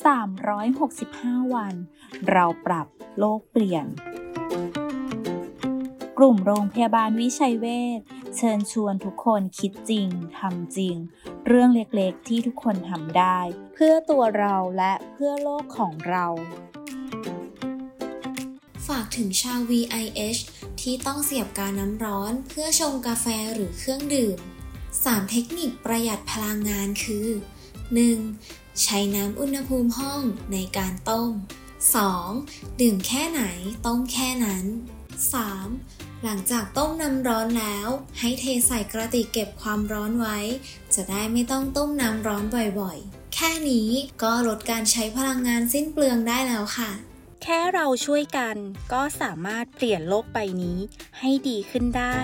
365 วัน เราปรับโลกเปลี่ยน กลุ่มโรงพยาบาลวิชัยเวชเชิญชวนทุกคนคิดจริงทำจริง เรื่องเล็กๆที่ทุกคนทำได้ เพื่อตัวเราและเพื่อโลกของเรา ฝากถึงชาว VIH ที่ต้องเสียบกาน้ำร้อนเพื่อชงกาแฟหรือเครื่องดื่ม 3 เทคนิคประหยัดพลังงานคือ 1. ใช้น้ำอุณหภูมิห้องในการต้ม 2. ดื่มแค่ไหนต้มแค่นั้น 3. หลังจากต้มน้ำร้อนแล้ว ให้เทใส่กระติกเก็บความร้อนไว้ จะได้ไม่ต้องต้มน้ำร้อนบ่อยๆ แค่นี้ก็ลดการใช้พลังงานสิ้นเปลืองได้แล้วค่ะ แค่เราช่วยกันก็สามารถเปลี่ยนโลกใบนี้ให้ดีขึ้นได้